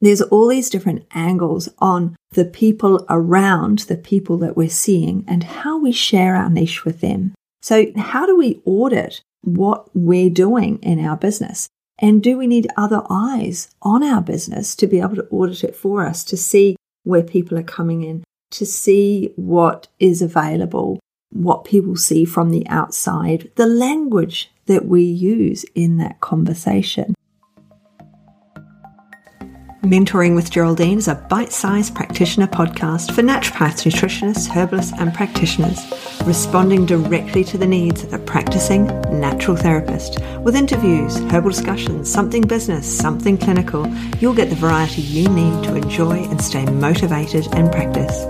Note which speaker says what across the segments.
Speaker 1: there's all these different angles on the people around the people that we're seeing and how we share our niche with them. So, how do we audit what we're doing in our business? And do we need other eyes on our business to be able to audit it for us, to see where people are coming in, to see what is available, what people see from the outside, the language that we use in that conversation? Mentoring with Geraldine is a bite sized practitioner podcast for naturopaths, nutritionists, herbalists, and practitioners, responding directly to the needs of a practicing natural therapist. With interviews, herbal discussions, something business, something clinical, you'll get the variety you need to enjoy and stay motivated and practice.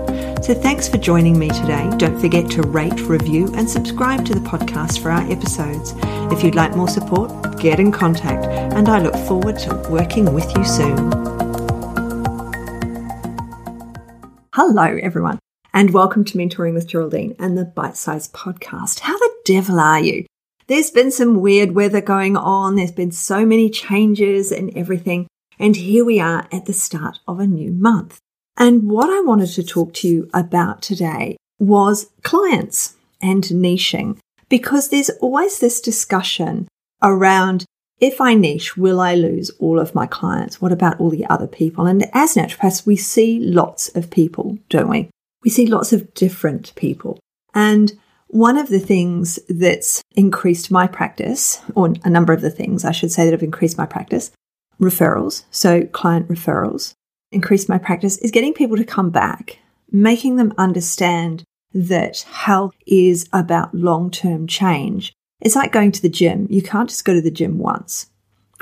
Speaker 1: So thanks for joining me today. Don't forget to rate, review, and subscribe to the podcast for our episodes. If you'd like more support, get in contact, and I look forward to working with you soon. Hello, everyone, and welcome to Mentoring with Geraldine and the Bite Size Podcast. How the devil are you? There's been some weird weather going on, there's been so many changes and everything, and here we are at the start of a new month. And what I wanted to talk to you about today was clients and niching, because there's always this discussion around if I niche, will I lose all of my clients? What about all the other people? And as naturopaths, we see lots of people, don't we? We see lots of different people. And one of the things that's increased my practice, or a number of the things I should say that have increased my practice, referrals, so client referrals, increased my practice, is getting people to come back, making them understand that health is about long term change it's like going to the gym. You can't just go to the gym once.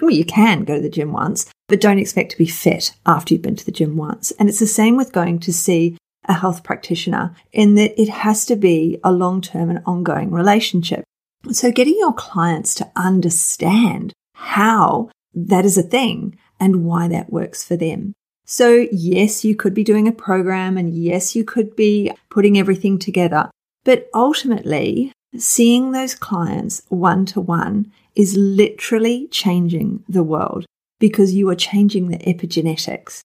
Speaker 1: Well, you can go to the gym once, but don't expect to be fit after you've been to the gym once. And it's the same with going to see a health practitioner in that it has to be a long term and ongoing relationship. So getting your clients to understand how that is a thing and why that works for them. So yes, you could be doing a program and yes, you could be putting everything together. But ultimately, seeing those clients one to one is literally changing the world because you are changing the epigenetics.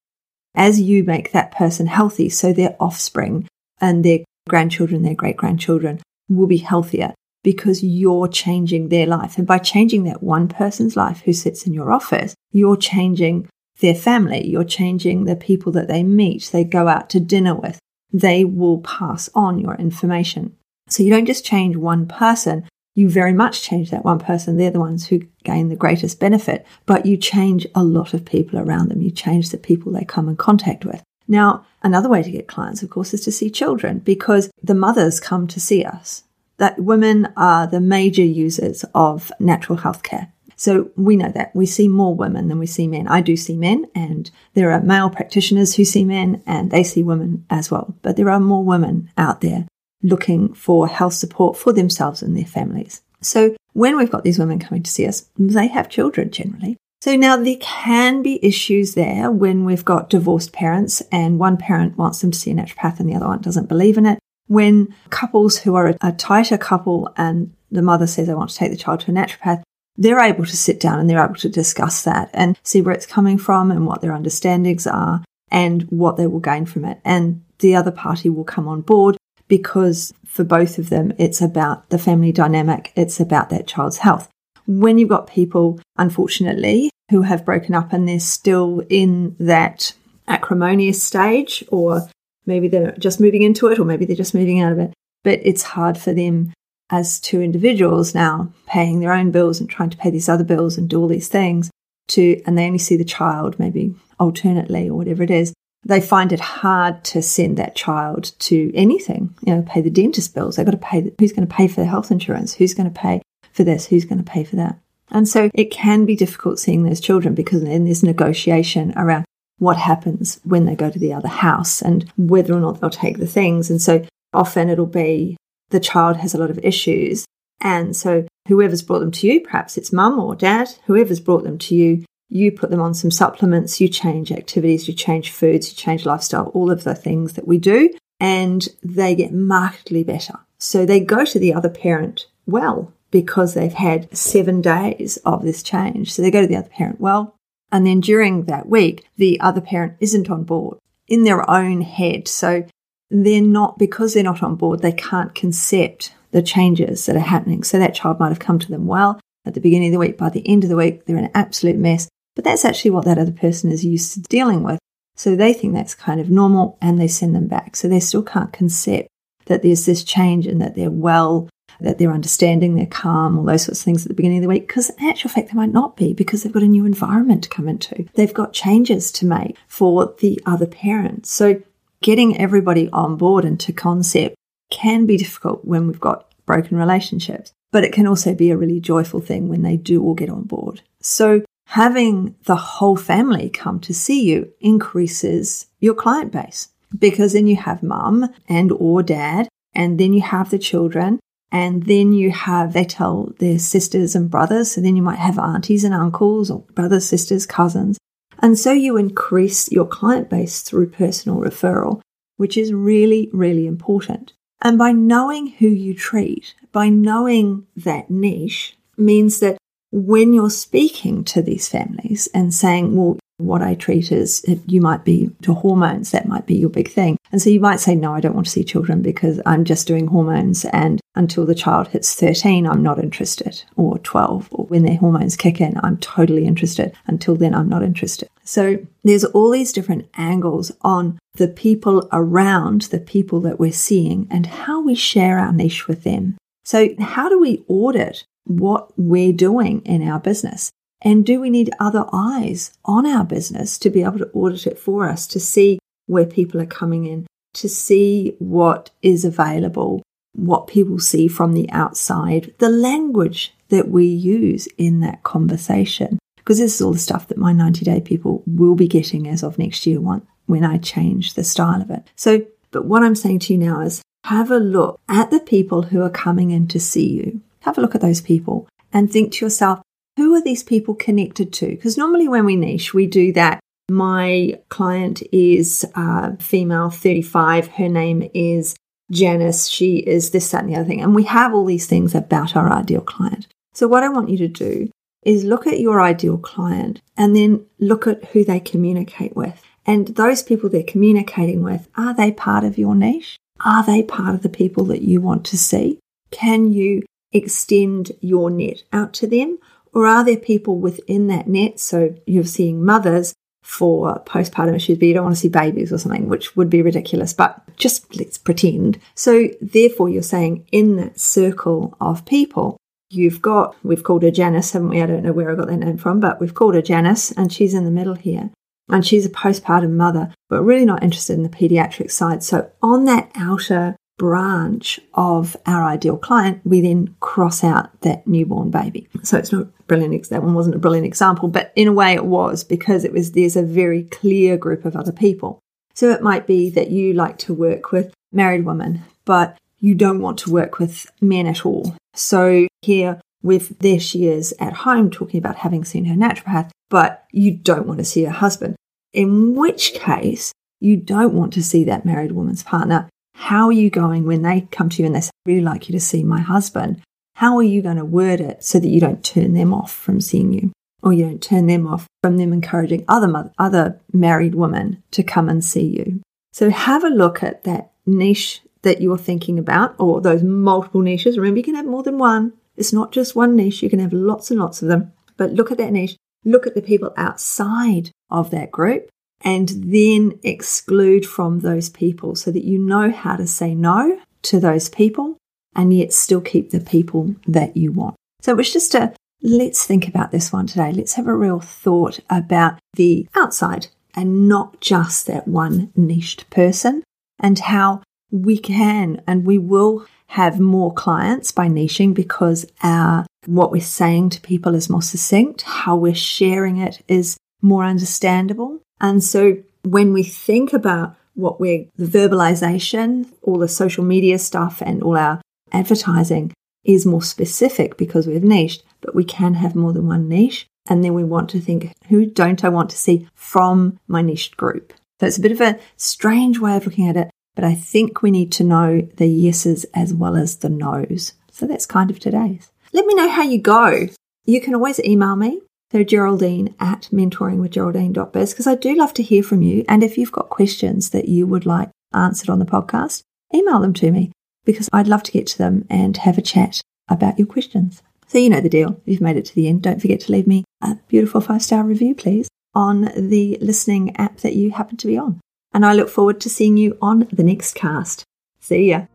Speaker 1: As you make that person healthy, so their offspring and their grandchildren, their great grandchildren will be healthier because you're changing their life. And by changing that one person's life who sits in your office, you're changing their family. You're changing the people that they meet, they go out to dinner with. They will pass on your information. So you don't just change one person, you very much change that one person. They're the ones who gain the greatest benefit, but you change a lot of people around them. You change the people they come in contact with. Now, another way to get clients, of course, is to see children because the mothers come to see us. That women are the major users of natural health care. So we know that we see more women than we see men. I do see men and there are male practitioners who see men and they see women as well. But there are more women out there looking for health support for themselves and their families. So when we've got these women coming to see us, they have children generally. So now there can be issues there when we've got divorced parents and one parent wants them to see a naturopath and the other one doesn't believe in it. When couples who are a tighter couple and the mother says, I want to take the child to a naturopath, they're able to sit down and they're able to discuss that and see where it's coming from and what their understandings are and what they will gain from it. And the other party will come on board because for both of them, it's about the family dynamic, it's about that child's health. When you've got people, unfortunately, who have broken up and they're still in that acrimonious stage, or maybe they're just moving into it, or maybe they're just moving out of it, but it's hard for them as two individuals now paying their own bills and trying to pay these other bills and do all these things to, and they only see the child maybe alternately or whatever it is they find it hard to send that child to anything, you know, pay the dentist bills. They've got to pay, who's going to pay for their health insurance? Who's going to pay for this? Who's going to pay for that? And so it can be difficult seeing those children because then there's negotiation around what happens when they go to the other house and whether or not they'll take the things. And so often it'll be the child has a lot of issues. And so whoever's brought them to you, perhaps it's mum or dad, whoever's brought them to you you put them on some supplements, you change activities, you change foods, you change lifestyle, all of the things that we do, and they get markedly better. So they go to the other parent well because they've had seven days of this change. So they go to the other parent well, And then during that week, the other parent isn't on board in their own head. So they're not, because they're not on board, they can't concept the changes that are happening. So that child might have come to them well at the beginning of the week. By the end of the week, they're an absolute mess. But that's actually what that other person is used to dealing with. So they think that's kind of normal and they send them back. So they still can't concept that there's this change and that they're well, that they're understanding, they're calm, all those sorts of things at the beginning of the week. Because in actual fact, they might not be because they've got a new environment to come into. They've got changes to make for the other parent. So getting everybody on board and to concept can be difficult when we've got broken relationships, but it can also be a really joyful thing when they do all get on board. So having the whole family come to see you increases your client base because then you have mum and or dad and then you have the children and then you have they tell their sisters and brothers. So then you might have aunties and uncles or brothers sisters cousins. And so you increase your client base through personal referral which is really really important. And by knowing who you treat by knowing that niche means that when you're speaking to these families and saying, well, what I treat is you might be to hormones, that might be your big thing. And so you might say, no, I don't want to see children because I'm just doing hormones. And until the child hits 13, I'm not interested, or 12, or when their hormones kick in, I'm totally interested. Until then, I'm not interested. So there's all these different angles on the people around the people that we're seeing and how we share our niche with them. So how do we audit what we're doing in our business? And do we need other eyes on our business to be able to audit it for us, to see where people are coming in, to see what is available, what people see from the outside, the language that we use in that conversation? Because this is all the stuff that my 90 day people will be getting as of next year when I change the style of it. So, but what I'm saying to you now is have a look at the people who are coming in to see you have a look at those people and think to yourself, who are these people connected to? Because normally when we niche, we do that. My client is uh, female, 35. Her name is Janice. She is this, that, and the other thing. And we have all these things about our ideal client. So, what I want you to do is look at your ideal client and then look at who they communicate with. And those people they're communicating with, are they part of your niche? Are they part of the people that you want to see? Can you extend your net out to them? Or are there people within that net? So you're seeing mothers for postpartum issues, but you don't want to see babies or something, which would be ridiculous, but just let's pretend. So therefore, you're saying in that circle of people, you've got, we've called her Janice, haven't we? I don't know where I got that name from, but we've called her Janice and she's in the middle here. And she's a postpartum mother, but really not interested in the pediatric side. So on that outer branch of our ideal client, we then cross out that newborn baby. So it's not brilliant. That one wasn't a brilliant example, but in a way it was because it was there's a very clear group of other people. So it might be that you like to work with married women, but you don't want to work with men at all. So here with there she is at home talking about having seen her naturopath, but you don't want to see her husband. In which case, you don't want to see that married woman's partner how are you going when they come to you and they say, I'd really like you to see my husband? How are you going to word it so that you don't turn them off from seeing you? Or you don't turn them off from them encouraging other mother, other married women to come and see you. So have a look at that niche that you're thinking about or those multiple niches. Remember, you can have more than one. It's not just one niche. You can have lots and lots of them. But look at that niche. Look at the people outside of that group and then exclude from those people so that you know how to say no to those people and yet still keep the people that you want. So it was just a let's think about this one today. Let's have a real thought about the outside and not just that one niched person and how we can and we will have more clients by niching because our what we're saying to people is more succinct, how we're sharing it is more understandable. And so when we think about what we're, the verbalization, all the social media stuff, and all our advertising is more specific because we've niched, but we can have more than one niche. And then we want to think, who don't I want to see from my niche group? So it's a bit of a strange way of looking at it, but I think we need to know the yeses as well as the nos. So that's kind of today's. Let me know how you go. You can always email me So Geraldine at mentoringwithgeraldine.biz because I do love to hear from you. And if you've got questions that you would like answered on the podcast, email them to me because I'd love to get to them and have a chat about your questions. So you know the deal. If you've made it to the end, don't forget to leave me a beautiful five star review, please, on the listening app that you happen to be on. And I look forward to seeing you on the next cast. See ya.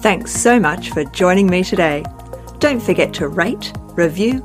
Speaker 1: Thanks so much for joining me today. Don't forget to rate, review,